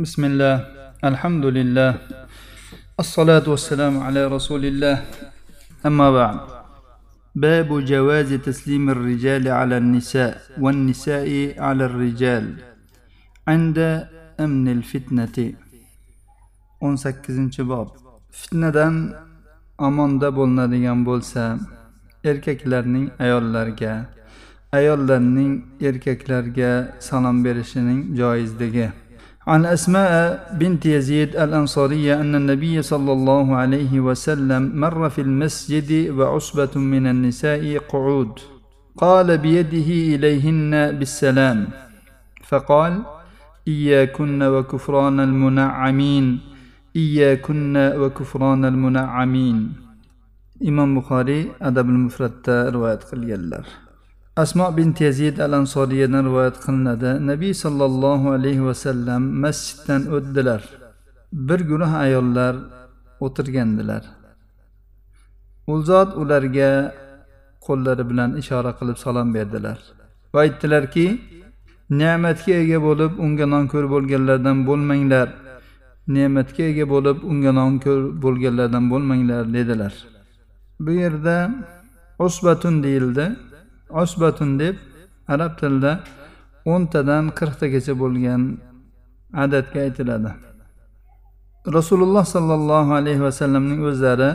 بسم الله الحمد لله الصلاة والسلام على رسول الله أما بعد باب جواز تسليم الرجال على النساء والنساء على الرجال عند أمن الفتنة 18 bob fitnadan omonda bo'linadigan bo'lsa erkaklarning ayollarga ayollarning erkaklarga salom berishining joizligi عن أسماء بنت يزيد الأنصارية أن النبي صلى الله عليه وسلم مر في المسجد وعصبة من النساء قعود. قال بيده إليهن بالسلام. فقال إياكن وكفران المنعمين. إياكن وكفران المنعمين. إمام بخاري أدب المفرد رواية قليلر asmo bint yazid al ansoriyadan rivoyat qilinadi. Nabiy sollallohu alayhi vasallam masjiddan o'tdilar. Bir guruh ayollar o'tirgandilar. U zot ularga qo'llari bilan ishora qilib salom berdilar va aytdilarki ne'matga ega bo'lib unga nonko'r bo'lganlardan bo'lmanglar. Ne'matga ega bo'lib unga nonko'r bo'lganlardan bo'lmanglar dedilar. Bu yerda usbatun deyildi. Osbatun deb arab tilida o'ntadan qirqtagacha bo'lgan adadga aytiladi. Rasululloh sollallohu alayhi vasallamning o'zlari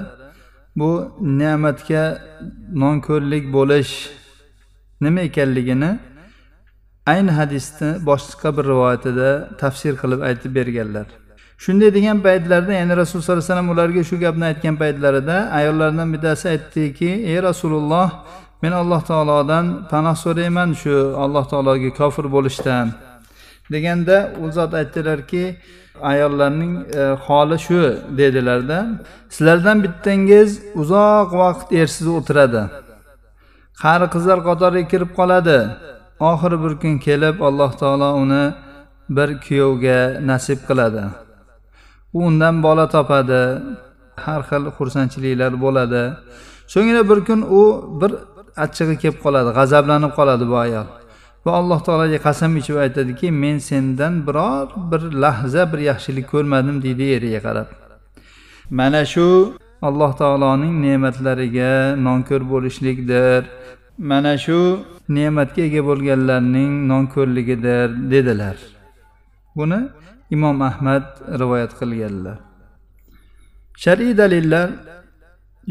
bu ne'matga nonko'rlik bo'lish nima ekanligini ayni hadisni boshqa bir rivoyatida tafsir qilib aytib berganlar. Shunday degan paytlarida ya'ni rasululloh sallallohu alayhi vasallam ularga shu gapni aytgan paytlarida ayollardan bittasi aytdiki ey rasululloh men alloh taolodan panoh so'rayman shu alloh taologa kofir bo'lishdan. Deganda u zot aytdilarki ayollarning e, holi shu dedilarda. Sizlardan bittangiz uzoq vaqt ersiz o'tiradi. Qari qizlar qatoriga kirib qoladi. Oxiri bir kun kelib alloh taolo uni bir kuyovga nasib qiladi. U undan bola topadi. Har xil xursandchiliklar bo'ladi. So'ngra bir kun u bir achchig'i kelib qoladi g'azablanib qoladi bu ayol. Va alloh taologa qasam ichib aytadiki men sendan biror bir lahza bir yaxshilik ko'rmadim deydi eriga qarab. Mana shu alloh taoloning ne'matlariga nonko'r bo'lishlikdir. Mana shu ne'matga ega bo'lganlarning nonko'rligidir dedilar. Buni imom ahmad rivoyat qilganlar. Shar'iy dalillar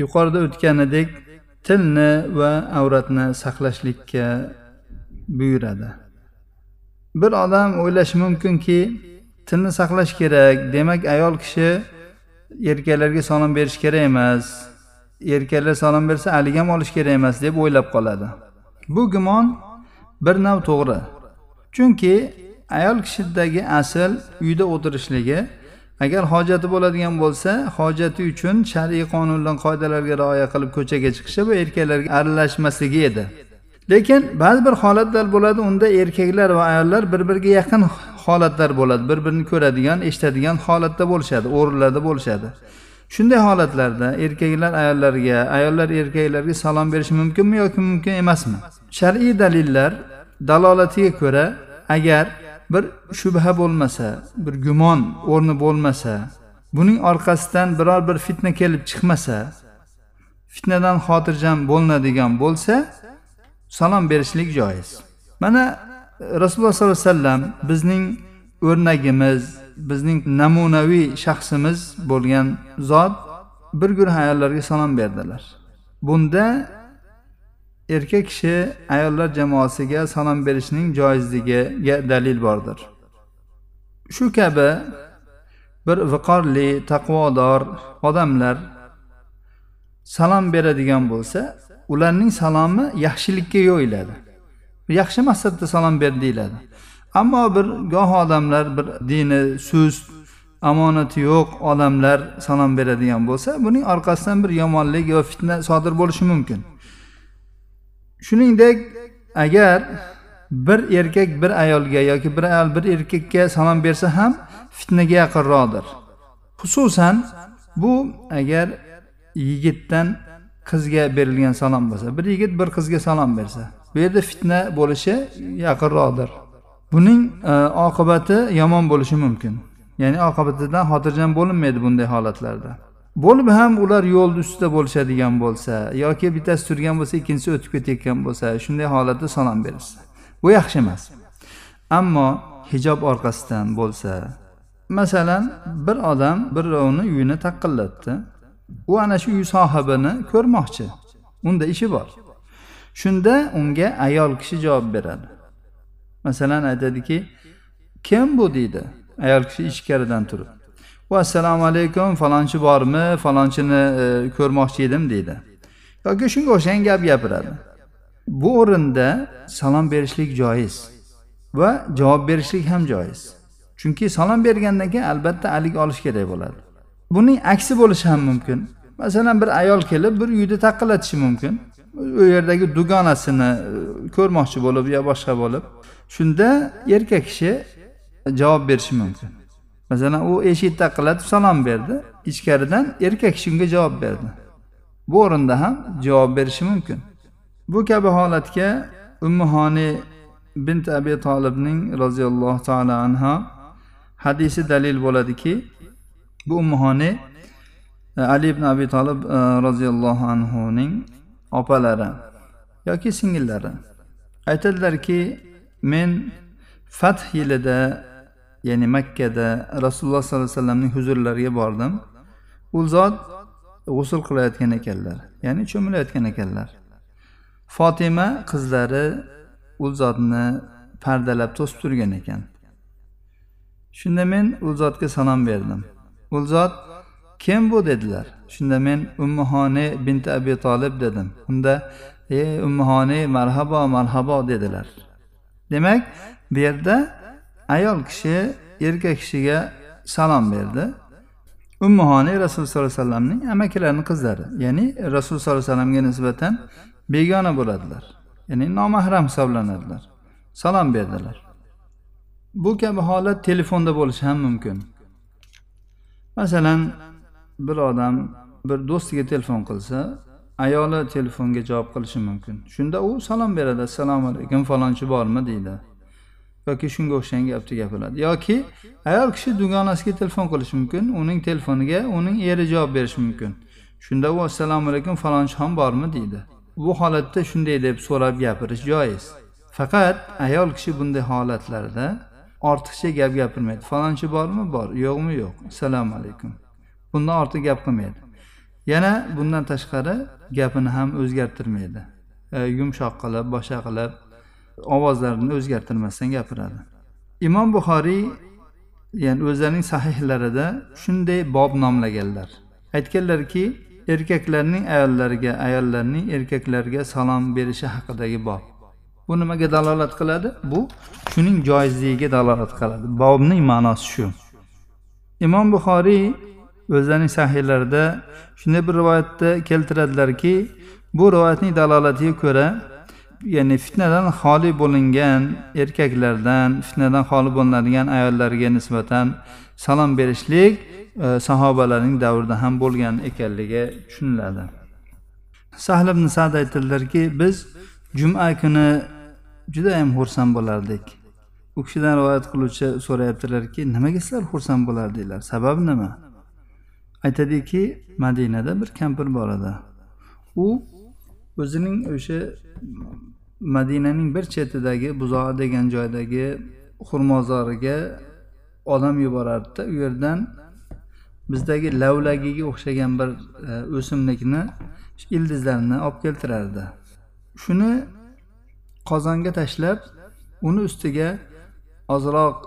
yuqorida o'tganidek tilni va avratni saqlashlikka buyuradi. Bir odam o'ylashi mumkinki tilni saqlash kerak demak ayol kishi erkaklarga salom berish kerak emas erkaklar salom bersa haligi ham olish kerak emas deb o'ylab qoladi. Bu gumon bir nav to'g'ri. Chunki ayol kishidagi asl uyda o'tirishligi agar hojati bo'ladigan bo'lsa hojati uchun shar'iy qonunlar qoidalarga rioya qilib ko'chaga chiqishi bu erkaklarga aralashmasligi edi. Lekin ba'zi bir holatlar bo'ladi unda erkaklar va ayollar bir biriga yaqin holatlar bo'ladi bir birini ko'radigan eshitadigan holatda bo'lishadi o'rinlarda bo'lishadi. Shunday holatlarda erkaklar ayollarga ayollar erkaklarga salom berishi mumkinmi yoki mumkin emasmi? Shar'iy dalillar dalolatiga ko'ra agar bir shubha bo'lmasa bir gumon o'rni bo'lmasa buning orqasidan biror bir fitna kelib chiqmasa fitnadan xotirjam bo'linadigan bo'lsa salom berishlik joiz. Mana rasululloh sollallohu alayhi vasallam bizning o'rnagimiz bizning namunaviy shaxsimiz bo'lgan zot bir guruh ayollarga salom berdilar. Bunda erkak kishi ayollar jamoasiga salom berishning joizligiga dalil bordir. Shu kabi bir viqorli taqvodor odamlar salom beradigan bo'lsa ularning salomi yaxshilikka yo'yiladi. Yaxshi maqsadda salom ber deyiladi. Ammo bir goh odamlar bir dini sust omonati yo'q odamlar salom beradigan bo'lsa buning orqasidan bir yomonlik va fitna sodir bo'lishi mumkin. Shuningdek agar bir erkak bir ayolga yoki bir ayol bir erkakka salom bersa ham fitnaga yaqinroqdir. Xususan bu agar yigitdan qizga berilgan salom bo'lsa bir yigit bir qizga salom bersa bu yerda fitna bo'lishi yaqinroqdir. Buning e, oqibati yomon bo'lishi mumkin. Ya'ni oqibatidan xotirjam bo'linmaydi bunday holatlarda. Bo'lib ham ular yo'lni ustida bo'lishadigan bo'lsa yoki bittasi turgan bo'lsa ikkinchisi o'tib ketayotgan bo'lsa shunday holatda salom berishsa bu yaxshi emas. Ammo hijob orqasidan bo'lsa masalan bir odam birovni uyini taqillatdi u ana shu uy sohibini ko'rmoqchi unda ishi bor. Shunda unga ayol kishi javob beradi. Masalan aytadiki kim bu? deydi. Ayol kishi ichkaridan turib. Va assalomu alaykum falonchi bormi? Falonchini e, ko'rmoqchi edim deydi. Yoki shunga o'xshagan gap gapiradi. Bu o'rinda salom berishlik joiz va javob berishlik ham joiz. Chunki salom bergandan keyin albatta alik olish kerak bo'ladi. Buning aksi bo'lishi ham mumkin. Masalan bir ayol kelib bir uyni taqillatishi mumkin. U yerdagi dugonasini e, ko'rmoqchi bo'lib yo boshqa bo'lib shunda erkak kishi javob berishi mumkin. Masalan u eshik taqillatib salom berdi. Ichkaridan erkak kishi unga javob berdi. Bu o'rinda ham javob berishi mumkin. Bu kabi holatga ummuhoni bint abi tolibning roziyallohu taolo anha hadisi dalil bo'ladiki bu ummuhoni e, ali ibn abi tolib e, roziyallohu anhuning opalari yoki singillari. Aytadilarki men fath yilida ya'ni makkada rasululloh sollallohu alayhi vasallamning huzurlariga bordim. U zot g'usul qilayotgan ekanlar ya'ni cho'milayotgan ekanlar. Fotima qizlari u zotni pardalab to'sib turgan ekan. Shunda men u zotga salom berdim. U zot kim bu? dedilar. Shunda men ummuhoni binti abi tolib dedim. Unda ey ummuhoni marhabo marhabo dedilar. Demak bu yerda ayol kishi erkak kishiga salom berdi. Ummuhoniy rasululloh sollallohu alayhi vasallamning amakilarini qizlari ya'ni rasululloh sollallohu alayhi vasallamga nisbatan begona bo'ladilar. Ya'ni nomahram hisoblanadilar. Salom berdilar. Bu kabi holat telefonda bo'lishi ham mumkin. Masalan bir odam bir do'stiga telefon qilsa ayoli telefonga javob qilishi mumkin. Shunda u salom beradi assalomu alaykum falonchi bormi? deydi. Yoki shunga o'xshagan gapni gapiradi. Yoki ayol kishi dugonasiga telefon qilishi mumkin uning telefoniga uning eri javob berishi mumkin. Shunda u assalomu alaykum falonchi ham bormi? deydi. Bu holatda shunday deb so'rab gapirish joiz. Faqat ayol kishi bunday holatlarda ortiqcha gap gapirmaydi. Falonchi bormi? Bor. Yo'qmi? Yo'q. Assalomu alaykum. Bundan ortiq gap qilmaydi. Yana bundan tashqari gapini ham o'zgartirmaydi. E, yumshoq qilib boshqa qilib ovozlarini o'zgartirmasdan gapiradi. Imom buxoriy ya'ni o'zlarining sahihlarida shunday bob nomlaganlar. Aytganlarki erkaklarning ayollarga ayollarning erkaklarga salom berishi haqidagi bob. Bu nimaga dalolat qiladi? Bu shuning joizligiga dalolat qiladi. Bobning ma'nosi shu. Imom buxoriy o'zlarining sahihlarida shunday bir rivoyatda keltiradilarki bu rivoyatning dalolatiga ko'ra ya'ni fitnadan xoli bo'lingan erkaklardan fitnadan xoli bo'linadigan ayollarga nisbatan salom berishlik e, sahobalarning davrida ham bo'lgan ekanligi tushuniladi. Sahl ibn sad aytadilarki biz juma kuni judayam xursand bo'lardik. U kishidan rivoyat qiluvchi so'rayaptilarki nimaga sizlar xursand bo'lardinglar? Sababi nima? Aytadiki madinada bir kampir bor edi. U o'zining o'sha madinaning bir chetidagi buzoq degan joydagi xurmozoriga odam yuborardida. U yerdan bizdagi lavlagiga o'xshagan bir e, o'simlikni ildizlarini olib keltirardi. Shuni qozonga tashlab uni ustiga ozroq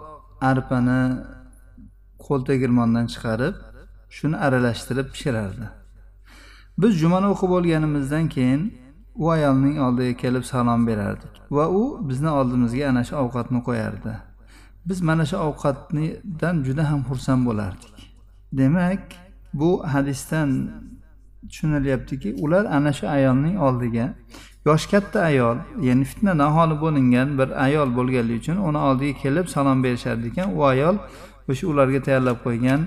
arpani qo'l tegirmondan chiqarib shuni aralashtirib pishirardi. Biz jumani o'qib bo'lganimizdan keyin u ayolning oldiga kelib salom berardik. Va u bizni oldimizga ana shu ovqatni qo'yardi. Biz mana shu ovqatdan juda ham xursand bo'lardik. Demak bu hadisdan tushunilyaptiki ular ana shu ayolning oldiga yosh katta ayol ya'ni fitnadan xoli bo'lingan bir ayol bo'lganligi uchun uni oldiga kelib salom berishar ekan. U ayol o'sha ularga tayyorlab qo'ygan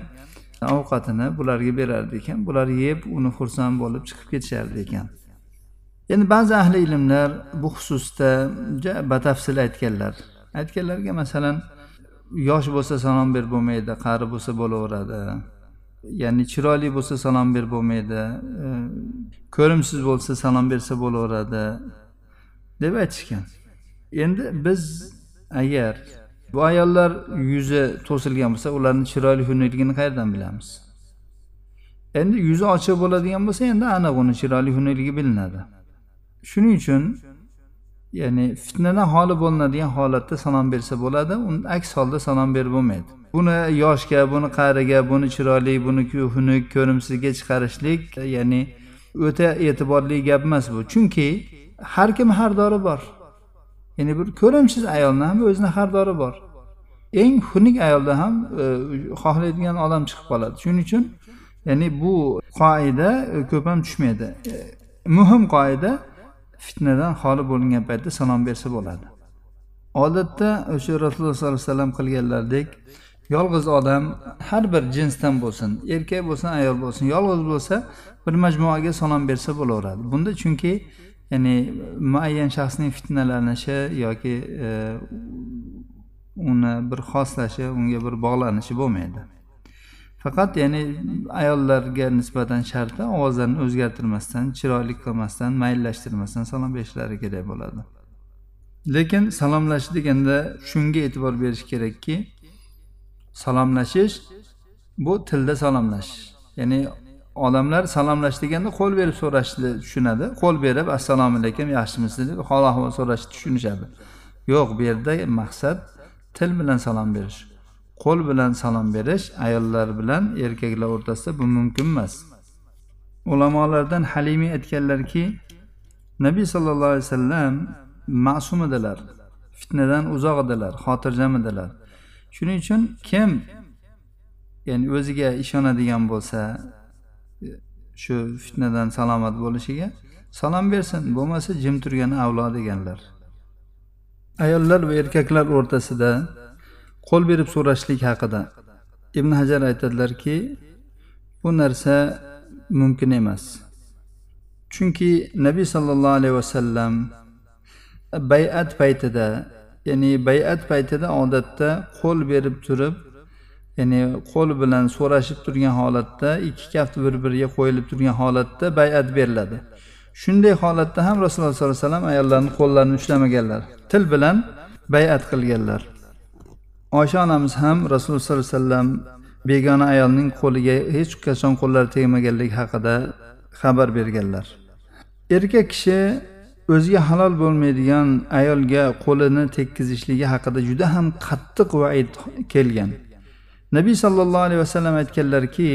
ovqatini bularga berardi ekan. Bular yeb uni xursand bo'lib chiqib ketishardi ekan. Endi ba'zi ahli ilmlar bu xususda batafsil aytganlar. Aytganlarga masalan yosh bo'lsa salom berib bo'lmaydi qari bo'lsa bo'laveradi ya'ni chiroyli bo'lsa salom berib bo'lmaydi e, ko'rimsiz bo'lsa salom bersa bo'laveradi deb aytishgan. Endi biz agar bu ayollar yuzi to'silgan bo'lsa ularni chiroyli xunukligini qayerdan bilamiz? Endi yuzi ochiq bo'ladigan bo'lsa endi aniq uni chiroyli xunukligi bilinadi. Shuning uchun ya'ni fitnadan xoli bo'linadigan holatda salom bersa bo'ladi aks holda salom berib bo'lmaydi. Buni yoshga buni qariga buni chiroyli buni xunuk ko'rimsizga chiqarishlik ya'ni o'ta e'tiborli gap emas bu. Chunki har kim har dori bor. Ya'ni bir ko'rimsiz ayolni ham o'zini har dori bor. Eng xunuk ayolda ham e, xohlaydigan odam chiqib qoladi. Shuning uchun ya'ni bu qoida e, ko'p ham tushmaydi. E, muhim qoida fitnadan xoli bo'lingan paytda salom bersa bo'ladi. Odatda o'sha rasululloh sollallohu alayhi vasallam qilganlaridek yolg'iz odam har bir jinsdan bo'lsin erkak bo'lsin ayol bo'lsin yolg'iz bo'lsa bir majmuaga salom bersa bo'laveradi. Bunda chunki ya'ni muayyan shaxsning fitnalanishi yoki e, uni bir xoslashi unga bir bog'lanishi bo'lmaydi. Faqat ya'ni ayollarga nisbatan sharti ovozlarini o'zgartirmasdan chiroyli qilmasdan mayllashtirmasdan salom berishlari kerak bo'ladi. Lekin salomlashish deganda shunga e'tibor berish kerakki salomlashish bu tilda salomlashish ya'ni odamlar salomlash deganda qo'l berib so'rashni tushunadi qo'l berib assalomu alaykum yaxshimisiz? deb hol ahvol so'rashni tushunishadi. Yo'q bu yerda maqsad til bilan salom berish. Qo'l bilan salom berish ayollar bilan erkaklar o'rtasida bu mumkin emas. Ulamolardan halimiy aytganlarki nabiy sollallohu alayhi vasallam ma'sum edilar fitnadan uzoq edilar xotirjam edilar. Shuning uchun kim ya'ni o'ziga ishonadigan bo'lsa shu fitnadan salomat bo'lishiga salom bersin bo'lmasa jim turgani avlo deganlar ayollar va erkaklar o'rtasida qo'l berib so'rashlik haqida. Ibn hajar aytadilarki bu narsa mumkin emas. Chunki nabiy sollallohu alayhi vasallam bay'at paytida ya'ni bay'at paytida odatda qo'l berib turib ya'ni qo'l bilan so'rashib turgan holatda ikki kaft bir biriga qo'yilib turgan holatda bay'at beriladi. Shunday holatda ham rasululloh sollallohu alayhi vasallam ayollarni qo'llarini ushlamaganlar til bilan bay'at qilganlar. Osha onamiz ham rasululloh sollallohu alayhi vasallam begona ayolning qo'liga hech qachon qo'llari tegmaganligi haqida xabar berganlar. Erkak kishi o'ziga halol bo'lmaydigan ayolga qo'lini tekkizishligi haqida juda ham qattiq vaid kelgan. Nabiy sollallohu alayhi vasallam aytganlarki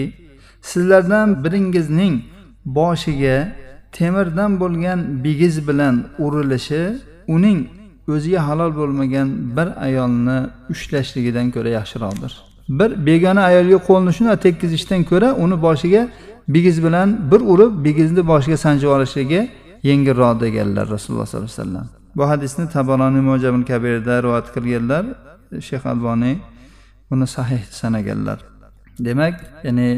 sizlardan biringizning boshiga temirdan bo'lgan bigiz bilan urilishi uning o'ziga halol bo'lmagan bir ayolni ushlashligidan ko'ra yaxshiroqdir. Bir begona ayolga qo'lni shunday tekkizishdan ko'ra uni boshiga bigiz bilan bir urib bigizni boshiga sanchib olishligi yengilroq deganlar rasululloh sollallohu alayhi vasallam. Bu hadisni taboloniy mojamil kabirda rivoyat qilganlar shayx alboniy buni sahih sanaganlar. Demak ya'ni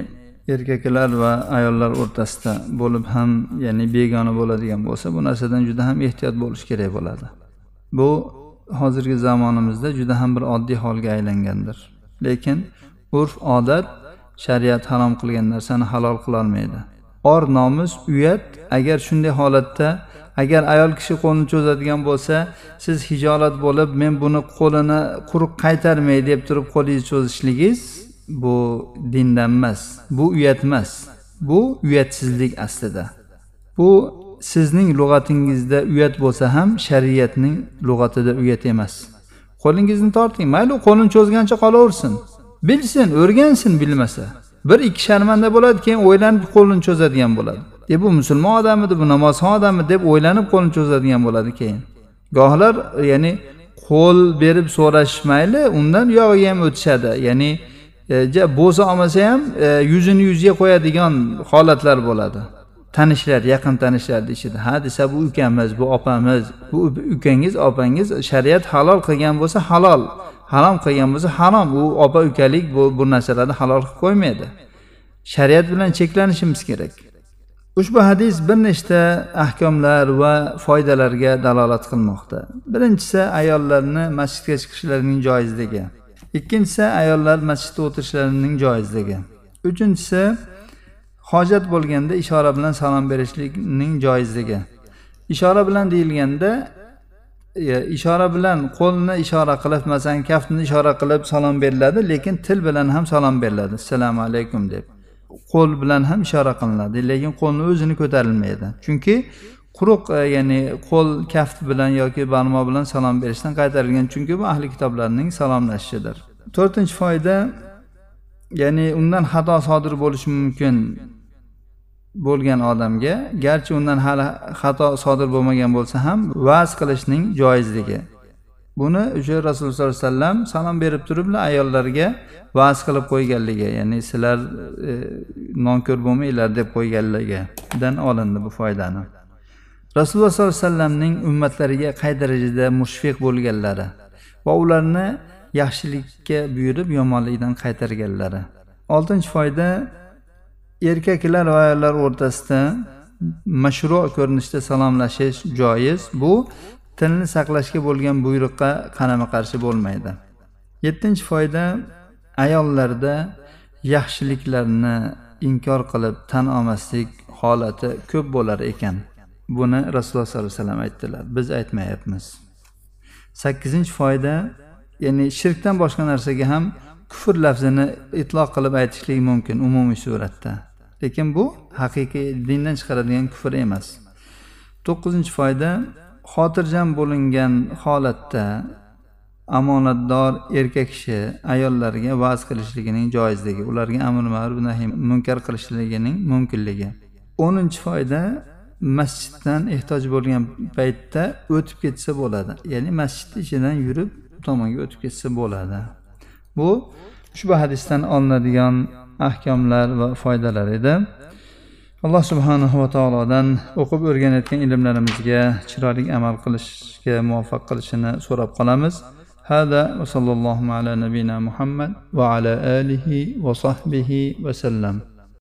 erkaklar va ayollar o'rtasida bo'lib ham ya'ni begona bo'ladigan bo'lsa bu narsadan juda ham ehtiyot bo'lish kerak bo'ladi. Bu hozirgi zamonimizda juda ham bir oddiy holga aylangandir. Lekin urf odat shariat harom qilgan narsani halol qilolmaydi. Or nomus uyat agar shunday holatda agar ayol kishi qo'lini cho'zadigan bo'lsa siz hijolat bo'lib men buni qo'lini quruq qaytarmay deb turib qo'lingizni cho'zishligingiz bu dindan emas bu uyat emas. Bu uyatsizlik aslida. Bu sizning lug'atingizda uyat bo'lsa ham shariatning lug'atida uyat emas. Qo'lingizni torting mayli qo'lini cho'zgancha qolaversin. Bilsin o'rgansin bilmasa. Bir ikki sharmanda bo'ladi keyin o'ylanib qo'lini cho'zadigan bo'ladi. E bu musulmon odamidi bu namozxon odammi deb o'ylanib qo'lini cho'zadigan bo'ladi keyin. Gohlar ya'ni qo'l berib so'rashmayli undan uyog'iga ham o'tishadi. Ya'ni e, bo'sa olmasa ham e, yuzini yuziga qo'yadigan holatlar bo'ladi. Tanishlar yaqin tanishlar deyishadi. Ha desa bu ukamiz bu opamiz bu ukangiz opangiz shariat halol qilgan bo'lsa halol harom qilgan bo'lsa harom. U opa ukalik bu bu narsalarni halol qilib qo'ymaydi. Shariat bilan cheklanishimiz kerak. Ushbu hadis bir nechta ahkomlar va foydalarga dalolat qilmoqda. Birinchisi ayollarni masjidga chiqishlarining joizligi. Ikkinchisi ayollar masjidda o'tirishlarining joizligi. Uchinchisi hojat bo'lganda ishora bilan salom berishlikning joizligi. Ishora bilan deyilganda e, ishora bilan qo'lni ishora qilib masalan kaftni ishora qilib salom beriladi lekin til bilan ham salom beriladi. Assalomu alaykum deb. Qo'l bilan ham ishora qilinadi lekin qo'lni o'zini ko'tarilmaydi. Chunki quruq e, ya'ni qo'l kaft bilan yoki barmoq bilan salom berishdan qaytarilgan chunki bu ahli kitoblarning salomlashishidir. To'rtinchi foyda ya'ni undan xato sodir bo'lishi mumkin. Bo'lgan odamga garchi undan hali xato sodir bo'lmagan bo'lsa ham va'z qilishning joizligi. Buni o'sha rasululloh sollallohu alayhi vasallam salom berib turib ayollarga va'z qilib qo'yganligi ya'ni sizlar e, nonko'r bo'lmanglar deb qo'yganligidan olindi bu foydani. Rasululloh sollallohu alayhi vasallamning ummatlariga qay darajada mushfiq bo'lganlari va ularni yaxshilikka buyurib yomonlikdan qaytarganlari. Oltinchi foyda erkaklar va ayollar o'rtasida mashru ko'rinishda salomlashish joiz. Bu tilni saqlashga bo'lgan buyruqqa qarama qarshi bo'lmaydi. Yettinchi foyda ayollarda yaxshiliklarni inkor qilib tan olmaslik holati ko'p bo'lar ekan. Buni rasululloh sollallohu alayhi vasallam aytdilar. Biz aytmayapmiz. Sakkizinchi foyda ya'ni shirkdan boshqa narsaga ham kufr lafzini itloq qilib aytishlik mumkin umumiy suratda. Lekin bu haqiqiy dindan chiqaradigan kufr emas. To'qqizinchi foyda xotirjam bo'lingan holatda omonatdor erkak kishi ayollarga va'z qilishligining joizligi ularga amr ma'ruf nahiy munkar qilishligining mumkinligi. O'ninchi foyda masjiddan ehtiyoj bo'lgan paytda o'tib ketsa bo'ladi. Ya'ni masjidni ichidan yurib u tomonga o'tib ketsa bo'ladi. Bu ushbu hadisdan olinadigan ahkomlar va foydalar edi. Alloh subhanahu va taolodan o'qib o'rganayotgan ilmlarimizga chiroyli amal qilishga muvaffaq qilishini so'rab qolamiz. Hada va sallallohu ala nabina muhammad va ala alihi va sahbihi vasallam